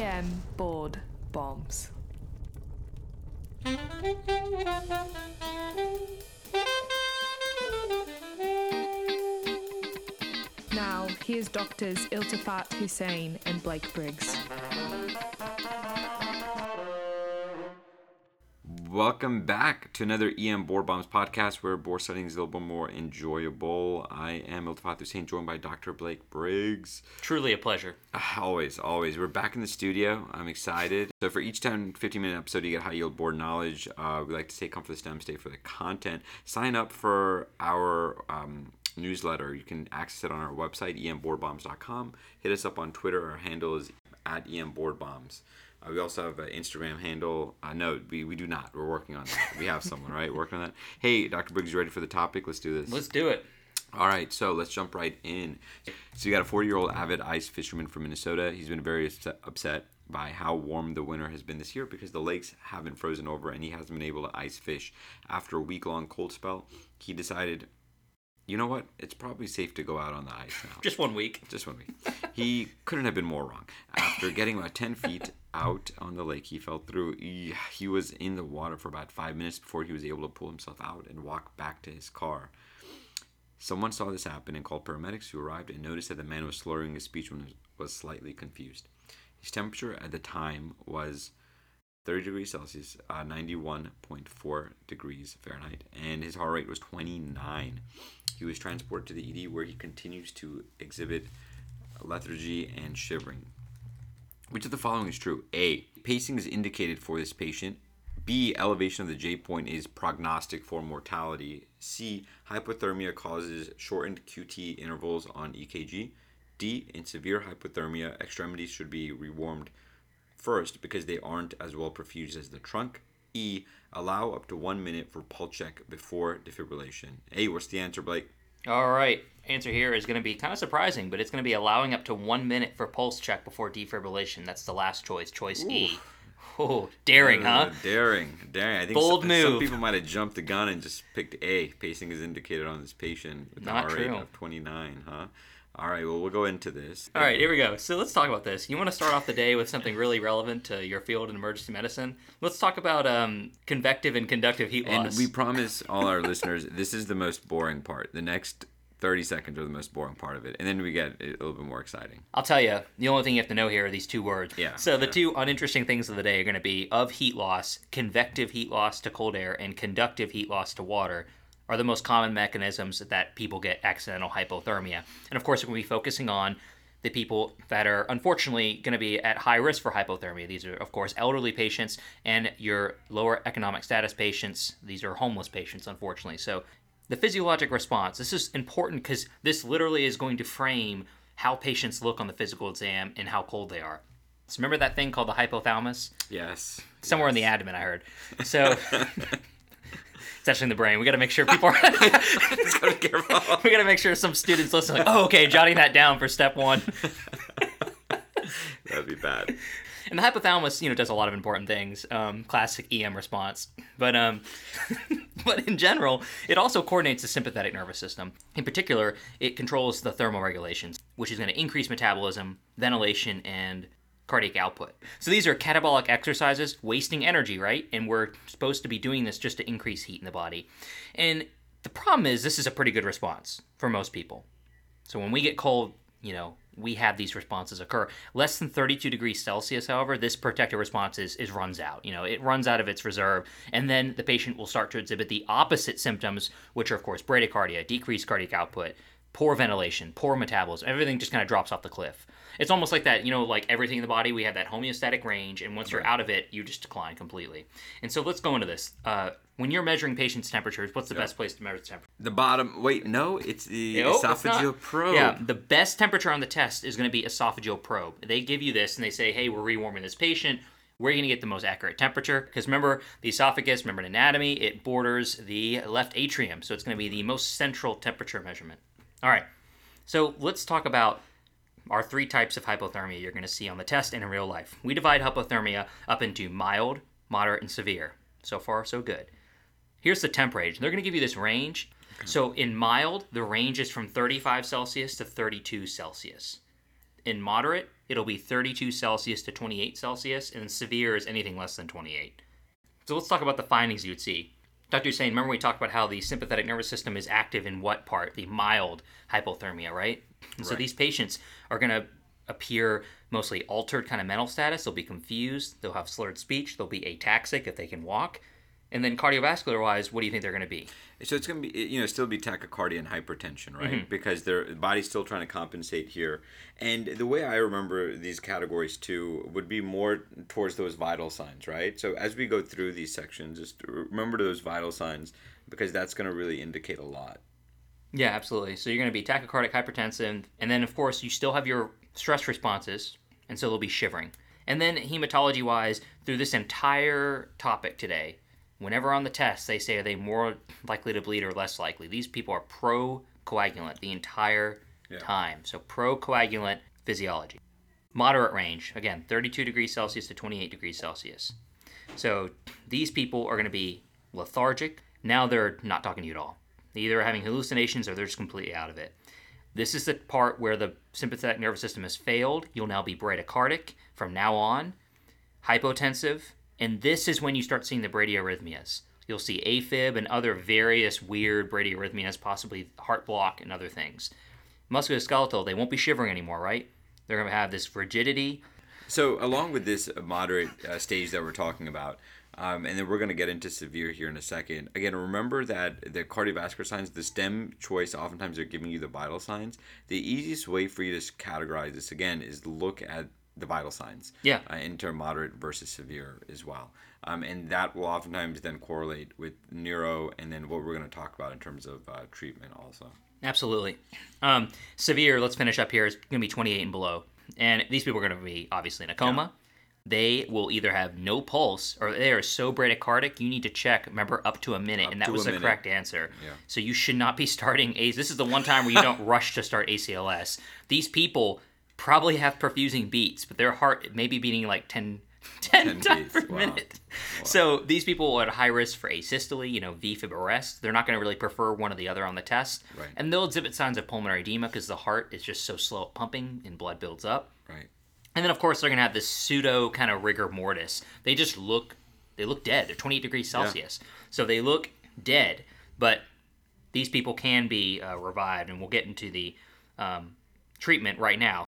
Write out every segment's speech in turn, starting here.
EM board bombs. Now, here's doctors Iltifat Hussein and Blake Briggs. Welcome back to another EM Board Bombs podcast where board setting is a little bit more enjoyable. I am Iltifat Hussein, joined by Dr. Blake Briggs. Truly a pleasure. Ah, Always, always. We're back in the studio. I'm excited. So, for each 10 15 minute episode, you get high yield board knowledge. Uh, we like to take comfort of the STEM, stay for the content. Sign up for our um, newsletter. You can access it on our website, emboardbombs.com. Hit us up on Twitter. Our handle is at emboardbombs. Uh, we also have an Instagram handle. Uh, no, we, we do not. We're working on that. We have someone, right, working on that. Hey, Dr. Briggs, you ready for the topic? Let's do this. Let's do it. All right, so let's jump right in. So you got a 40-year-old avid ice fisherman from Minnesota. He's been very upset, upset by how warm the winter has been this year because the lakes haven't frozen over and he hasn't been able to ice fish. After a week-long cold spell, he decided, you know what? It's probably safe to go out on the ice now. Just one week. Just one week. He couldn't have been more wrong. After getting about 10 feet out on the lake, he fell through. He, was in the water for about five minutes before he was able to pull himself out and walk back to his car. Someone saw this happen and called paramedics who arrived and noticed that the man was slurring his speech and was, was slightly confused. His temperature at the time was 30 degrees Celsius, uh, 91.4 degrees Fahrenheit, and his heart rate was 29. He was transported to the ED where he continues to exhibit lethargy and shivering. Which of the following is true? A. Pacing is indicated for this patient. B. Elevation of the J point is prognostic for mortality. C. Hypothermia causes shortened QT intervals on EKG. D. In severe hypothermia, extremities should be rewarmed first because they aren't as well perfused as the trunk. E. Allow up to one minute for pulse check before defibrillation. A. What's the answer, Blake? All right. Answer here is going to be kind of surprising, but it's going to be allowing up to one minute for pulse check before defibrillation. That's the last choice, choice E. Oh, daring, huh? Uh, daring, daring. I think Bold some, some move. people might have jumped the gun and just picked A. Pacing is indicated on this patient with Not a heart rate of 29, huh? All right, well, we'll go into this. All right, here we go. So let's talk about this. You want to start off the day with something really relevant to your field in emergency medicine? Let's talk about um, convective and conductive heat And loss. And we promise all our listeners this is the most boring part. The next 30 seconds are the most boring part of it. And then we get a little bit more exciting. I'll tell you, the only thing you have to know here are these two words. Yeah, So the yeah. two uninteresting things of the day are going to be of heat loss, convective heat loss to cold air, and conductive heat loss to water are the most common mechanisms that people get accidental hypothermia. And of course, we're going to be focusing on the people that are unfortunately going to be at high risk for hypothermia. These are, of course, elderly patients and your lower economic status patients. These are homeless patients, unfortunately. So the physiologic response, this is important because this literally is going to frame how patients look on the physical exam and how cold they are. So remember that thing called the hypothalamus? Yes. Somewhere in the abdomen, I heard. So in the brain. We got to make sure people are. Just gotta be careful. we got to make sure some students listen. Like, oh, okay, jotting that down for step one. That'd be bad. And the hypothalamus, you know, does a lot of important things. Um, classic EM response, but um, but in general, it also coordinates the sympathetic nervous system. In particular, it controls the thermal regulations, which is going to increase metabolism, ventilation, and cardiac output. So these are catabolic exercises, wasting energy, right? And we're supposed to be doing this just to increase heat in the body. And the problem is, this is a pretty good response for most people. So when we get cold, you know, we have these responses occur. Less than 32 degrees Celsius, however, this protective response is, is runs out. You know, it runs out of its reserve, and then the patient will start to exhibit the opposite symptoms, which are, of course, bradycardia, decreased cardiac output, poor ventilation, poor metabolism. Everything just kind of drops off the cliff. It's almost like that, you know, like everything in the body, we have that homeostatic range, and once you're out of it, you just decline completely. And so let's go into this. Uh, when you're measuring patients' temperatures, what's the best place to measure the temperature? The bottom. Wait, no, it's the Nope, esophageal not. probe. Yeah, the best temperature on the test is going to be esophageal probe. They give you this and they say, hey, we're rewarming this patient. Where are you going to get the most accurate temperature? Because remember, the esophagus, remember in anatomy, it borders the left atrium. So it's going to be the most central temperature measurement. All right, so let's talk about our three types of hypothermia you're going to see on the test and in real life. We divide hypothermia up into mild, moderate, and severe. So far, so good. Here's the temp range. They're going to give you this range. So in mild, the range is from 35 Celsius to 32 Celsius. In moderate, it'll be 32 Celsius to 28 Celsius, and severe is anything less than 28. So let's talk about the findings you would see. Dr. Hussein, remember we talked about how the sympathetic nervous system is active in what part? The mild hypothermia, right? And so these patients are going to appear mostly altered kind of mental status. They'll be confused. They'll have slurred speech. They'll be ataxic if they can walk. And then cardiovascular wise, what do you think they're going to be? So it's going to be, you know, still be tachycardia and hypertension, right? Mm-hmm. Because their body's still trying to compensate here. And the way I remember these categories too would be more towards those vital signs, right? So as we go through these sections, just remember those vital signs because that's going to really indicate a lot. Yeah, absolutely. So you're going to be tachycardic, hypertensive, and then of course you still have your stress responses, and so they'll be shivering. And then hematology wise, through this entire topic today, whenever on the test they say are they more likely to bleed or less likely, these people are pro-coagulant the entire Yeah. time. So pro-coagulant physiology. Moderate range, again, 32 degrees Celsius to 28 degrees Celsius. So these people are going to be lethargic. Now they're not talking to you at all. They either are having hallucinations or they're just completely out of it. This is the part where the sympathetic nervous system has failed. You'll now be bradycardic from now on, hypotensive, and this is when you start seeing the bradyarrhythmias. You'll see AFib and other various weird bradyarrhythmias, possibly heart block and other things. Musculoskeletal, they won't be shivering anymore, right? They're going to have this rigidity, So, along with this moderate uh, stage that we're talking about, um, and then we're going to get into severe here in a second. Again, remember that the cardiovascular signs, the STEM choice, oftentimes they're giving you the vital signs. The easiest way for you to categorize this again is look at the vital signs. Yeah. Uh, into moderate versus severe as well. Um, and that will oftentimes then correlate with neuro and then what we're going to talk about in terms of uh, treatment also. Absolutely. Um, severe, let's finish up here, is going to be 28 and below. And these people are going to be obviously in a coma. They will either have no pulse or they are so bradycardic, you need to check, remember, up to a minute. and that was the minute. correct answer. Yeah. So you should not be starting ACE. This is the one time where you don't rush to start ACLS. These people probably have perfusing beats, but their heart may be beating like 10, 10, 10 times per wow. minute. So these people are at high risk for asystole, you know, VFib arrest. They're not going to really prefer one or the other on the test. Right. And they'll exhibit signs of pulmonary edema because the heart is just so slow at pumping and blood builds up. Right. And then of course they're going to have this pseudo kind of rigor mortis. They just look they look dead. They're 28 degrees Celsius. So they look dead, but these people can be uh, revived and we'll get into the um, treatment right now.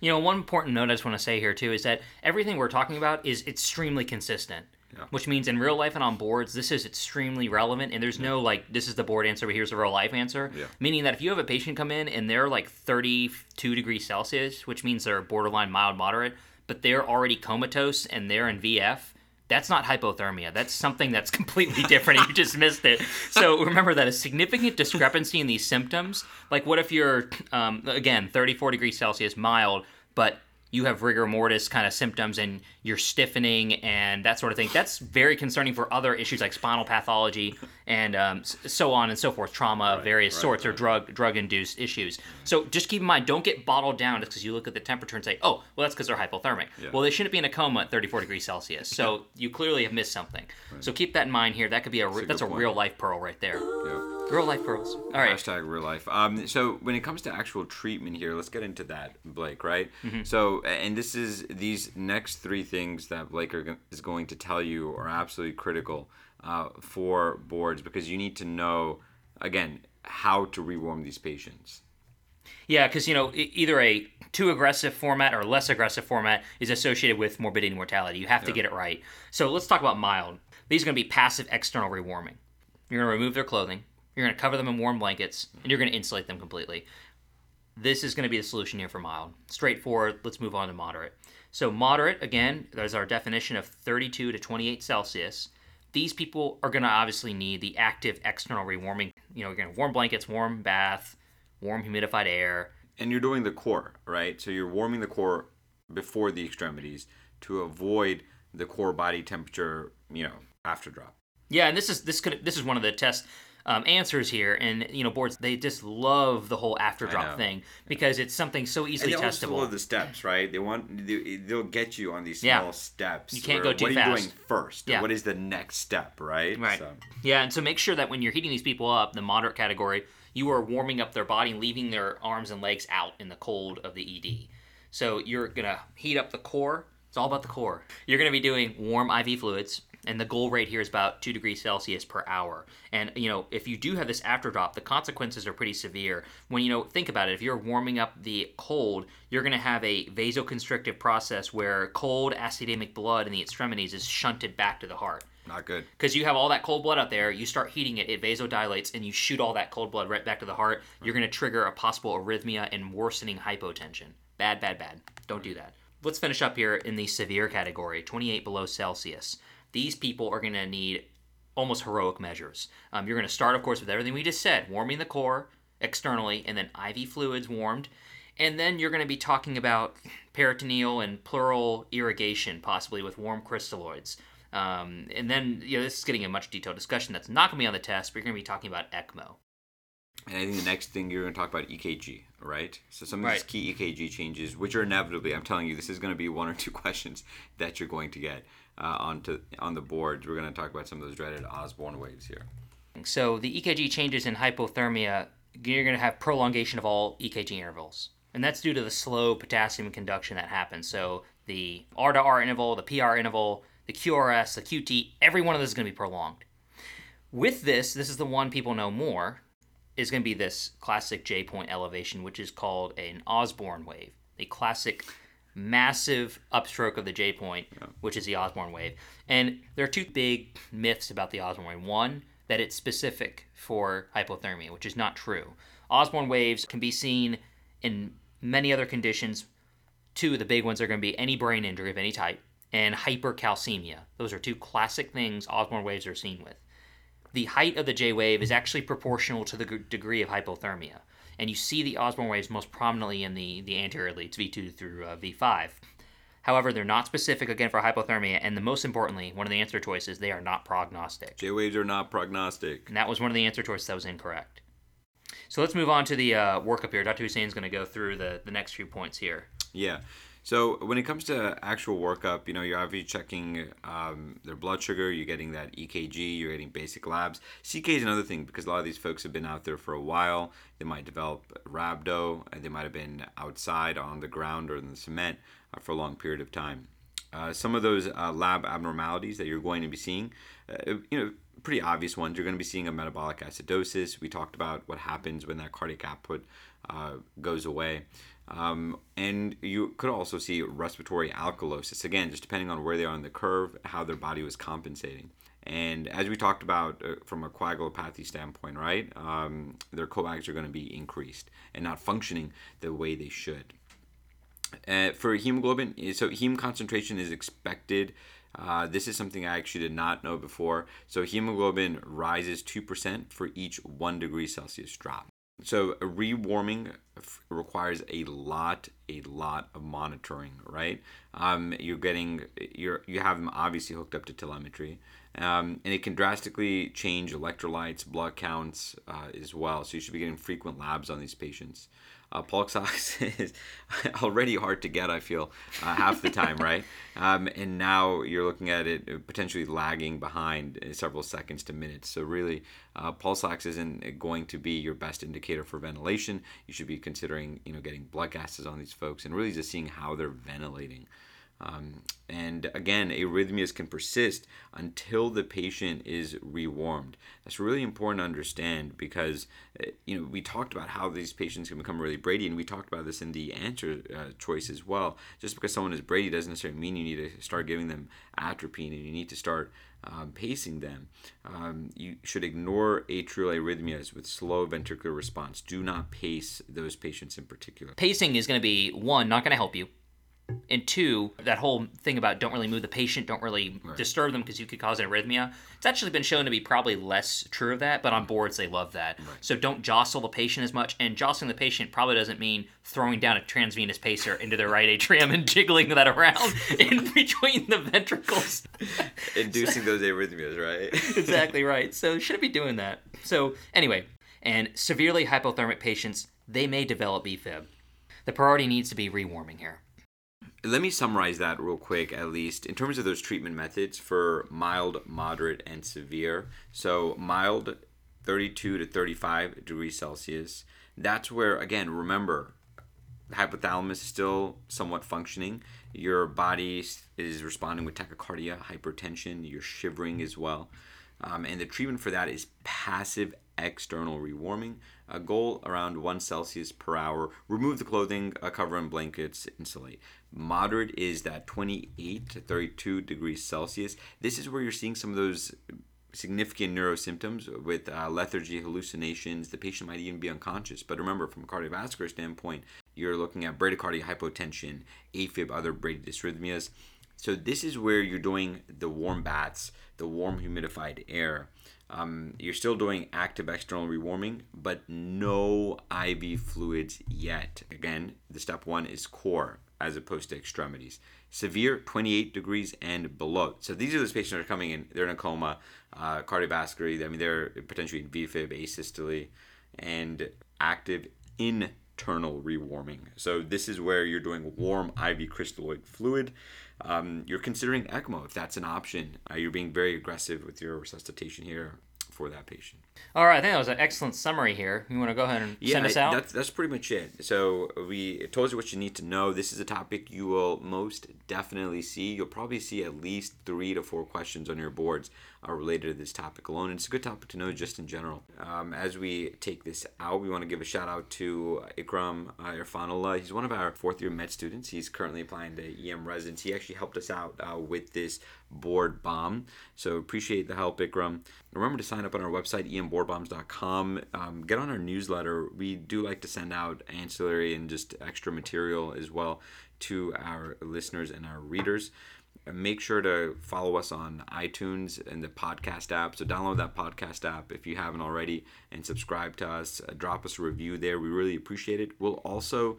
You know, one important note I just want to say here too is that everything we're talking about is extremely consistent. Yeah. Which means in real life and on boards, this is extremely relevant, and there's no like this is the board answer, but here's the real life answer. Yeah. Meaning that if you have a patient come in and they're like 32 degrees Celsius, which means they're borderline mild moderate, but they're already comatose and they're in VF, that's not hypothermia. That's something that's completely different. and you just missed it. So remember that a significant discrepancy in these symptoms. Like, what if you're, um, again, 34 degrees Celsius, mild, but you have rigor mortis kind of symptoms and you're stiffening and that sort of thing. That's very concerning for other issues like spinal pathology and um, so on and so forth, trauma of various right, sorts or drug drug induced issues. So just keep in mind, don't get bottled down just because you look at the temperature and say, oh, well, that's because they're hypothermic. Yeah. Well, they shouldn't be in a coma at 34 degrees Celsius. So you clearly have missed something. So keep that in mind here. That could be a, re- a that's a good real life pearl right there. Yeah. Real life pearls. All right. Hashtag real life. Um, so when it comes to actual treatment here, let's get into that, Blake. Right. So and this is these next three things that Blake are, is going to tell you are absolutely critical uh, for boards because you need to know again how to rewarm these patients. Yeah, because you know either a too aggressive format or less aggressive format is associated with morbidity and mortality. You have to get it right. So let's talk about mild. These are going to be passive external rewarming. You're going to remove their clothing. You're going to cover them in warm blankets, and you're going to insulate them completely. This is going to be the solution here for mild. Straightforward. Let's move on to moderate. So moderate again, there's our definition of 32 to 28 Celsius. These people are going to obviously need the active external rewarming. You know, you're going to warm blankets, warm bath, warm humidified air. And you're doing the core, right? So you're warming the core before the extremities to avoid the core body temperature, you know, after drop. Yeah, and this is this could this is one of the test um, answers here, and you know boards they just love the whole after know. drop thing because it's something so easily and they also testable. follow the steps, right? They want they, they'll get you on these Yeah. small steps. You can't go too What are fast. you doing first? Yeah. What is the next step, right? Right. So, Yeah, and so make sure that when you're heating these people up, the moderate category, you are warming up their body and leaving their arms and legs out in the cold of the ED. So you're gonna heat up the core. It's all about the core. You're gonna be doing warm IV fluids, and the goal rate here is about two degrees Celsius per hour. And you know, if you do have this afterdrop, the consequences are pretty severe. When you know, think about it. If you're warming up the cold, you're going to have a vasoconstrictive process where cold acidemic blood in the extremities is shunted back to the heart. Not good. Because you have all that cold blood out there, you start heating it, it vasodilates, and you shoot all that cold blood right back to the heart. You're going to trigger a possible arrhythmia and worsening hypotension. Bad, bad, bad. Don't do that. Let's finish up here in the severe category 28 below Celsius these people are going to need almost heroic measures. Um, you're going to start, of course, with everything we just said warming the core externally, and then IV fluids warmed. And then you're going to be talking about peritoneal and pleural irrigation, possibly with warm crystalloids. Um, and then, you know, this is getting a much detailed discussion that's not going to be on the test, but you're going to be talking about ECMO. And I think the next thing you're going to talk about EKG, right? So some of right. these key EKG changes, which are inevitably, I'm telling you, this is going to be one or two questions that you're going to get uh, onto on the boards. We're going to talk about some of those dreaded Osborn waves here. So the EKG changes in hypothermia, you're going to have prolongation of all EKG intervals, and that's due to the slow potassium conduction that happens. So the R to R interval, the PR interval, the QRS, the QT, every one of those is going to be prolonged. With this, this is the one people know more, is going to be this classic J point elevation, which is called an Osborn wave, a classic massive upstroke of the J point, yeah. which is the Osborn wave. And there are two big myths about the Osborn wave. One, that it's specific for hypothermia, which is not true. Osborn waves can be seen in many other conditions. Two of the big ones are going to be any brain injury of any type and hypercalcemia. Those are two classic things Osborn waves are seen with. The height of the J wave is actually proportional to the g- degree of hypothermia and you see the Osborn waves most prominently in the, the anterior leads, V2 through uh, V5. However, they're not specific again for hypothermia, and the most importantly, one of the answer choices, they are not prognostic. J waves are not prognostic. And that was one of the answer choices that was incorrect. So let's move on to the uh, workup here. Dr. Hussein is going to go through the, the next few points here. Yeah. So when it comes to actual workup, you know, you're obviously checking um, their blood sugar, you're getting that EKG, you're getting basic labs. CK is another thing because a lot of these folks have been out there for a while. They might develop rhabdo, and they might have been outside on the ground or in the cement uh, for a long period of time. Uh, some of those uh, lab abnormalities that you're going to be seeing, uh, you know, pretty obvious ones. You're going to be seeing a metabolic acidosis. We talked about what happens when that cardiac output uh, goes away. Um, and you could also see respiratory alkalosis, again, just depending on where they are on the curve, how their body was compensating. And as we talked about uh, from a coagulopathy standpoint, right, um, their coags are going to be increased and not functioning the way they should. Uh, for hemoglobin, so hemoconcentration is expected. Uh, this is something I actually did not know before. So hemoglobin rises 2% for each 1 degree Celsius drop. So rewarming requires a lot, a lot of monitoring, right? Um, you're getting, you're you have them obviously hooked up to telemetry, um, and it can drastically change electrolytes, blood counts uh, as well. So you should be getting frequent labs on these patients. Uh, pulse ox is already hard to get, I feel, uh, half the time, right? Um, and now you're looking at it potentially lagging behind several seconds to minutes. So, really, uh, pulse ox isn't going to be your best indicator for ventilation. You should be considering, you know, getting blood gases on these folks and really just seeing how they're ventilating. Um, and again, arrhythmias can persist until the patient is rewarmed. That's really important to understand because uh, you know we talked about how these patients can become really Brady, and we talked about this in the answer uh, choice as well. Just because someone is Brady doesn't necessarily mean you need to start giving them atropine, and you need to start um, pacing them. Um, you should ignore atrial arrhythmias with slow ventricular response. Do not pace those patients in particular. Pacing is going to be one, not going to help you and two, that whole thing about don't really move the patient, don't really right. disturb them because you could cause an arrhythmia. It's actually been shown to be probably less true of that, but on boards they love that. Right. So don't jostle the patient as much, and jostling the patient probably doesn't mean throwing down a transvenous pacer into the right atrium and jiggling that around in between the ventricles, inducing those arrhythmias, right? exactly right. So shouldn't be doing that. So anyway, and severely hypothermic patients they may develop VFib. The priority needs to be rewarming here let me summarize that real quick, at least in terms of those treatment methods for mild, moderate, and severe. So, mild, 32 to 35 degrees Celsius. That's where, again, remember, the hypothalamus is still somewhat functioning. Your body is responding with tachycardia, hypertension, you're shivering as well. Um, and the treatment for that is passive external rewarming. A goal around 1 Celsius per hour. Remove the clothing, uh, cover in blankets, insulate. Moderate is that 28 to 32 degrees Celsius. This is where you're seeing some of those significant neurosymptoms with uh, lethargy, hallucinations. The patient might even be unconscious. But remember, from a cardiovascular standpoint, you're looking at bradycardia, hypotension, AFib, other bradydysrhythmias. So this is where you're doing the warm baths, the warm humidified air. Um, you're still doing active external rewarming, but no IV fluids yet. Again, the step one is core as opposed to extremities. Severe 28 degrees and below. So these are those patients that are coming in. They're in a coma, uh, cardiovascular. I mean, they're potentially in VFib, asystole, and active internal rewarming. So this is where you're doing warm IV crystalloid fluid. Um, you're considering ECMO if that's an option. Uh, you're being very aggressive with your resuscitation here for that patient. All right, I think that was an excellent summary here. You want to go ahead and Yeah, send us out? That's, that's pretty much it. So we told you what you need to know. This is a topic you will most definitely see. You'll probably see at least three to four questions on your boards related to this topic alone. It's a good topic to know just in general. Um, as we take this out, we want to give a shout out to Ikram uh, Irfanullah. He's one of our fourth year med students. He's currently applying to EM residency. He actually helped us out uh, with this board bomb. So appreciate the help, Ikram. Remember to sign up on our website, emboardbombs.com. Um, get on our newsletter. We do like to send out ancillary and just extra material as well to our listeners and our readers. Uh, Make sure to follow us on iTunes and the podcast app. So download that podcast app if you haven't already and subscribe to us. Uh, drop us a review there. We really appreciate it. We'll also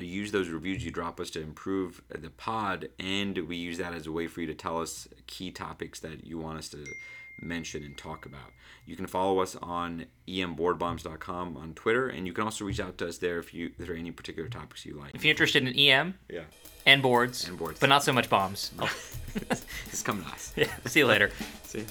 use those reviews you drop us to improve the pod and we use that as a way for you to tell us key topics that you want us to mention and talk about you can follow us on emboardbombs.com on twitter and you can also reach out to us there if you if there are any particular topics you like if you're interested in EM yeah and boards, And boards. but not so much bombs. just come to us yeah, see you later. see you.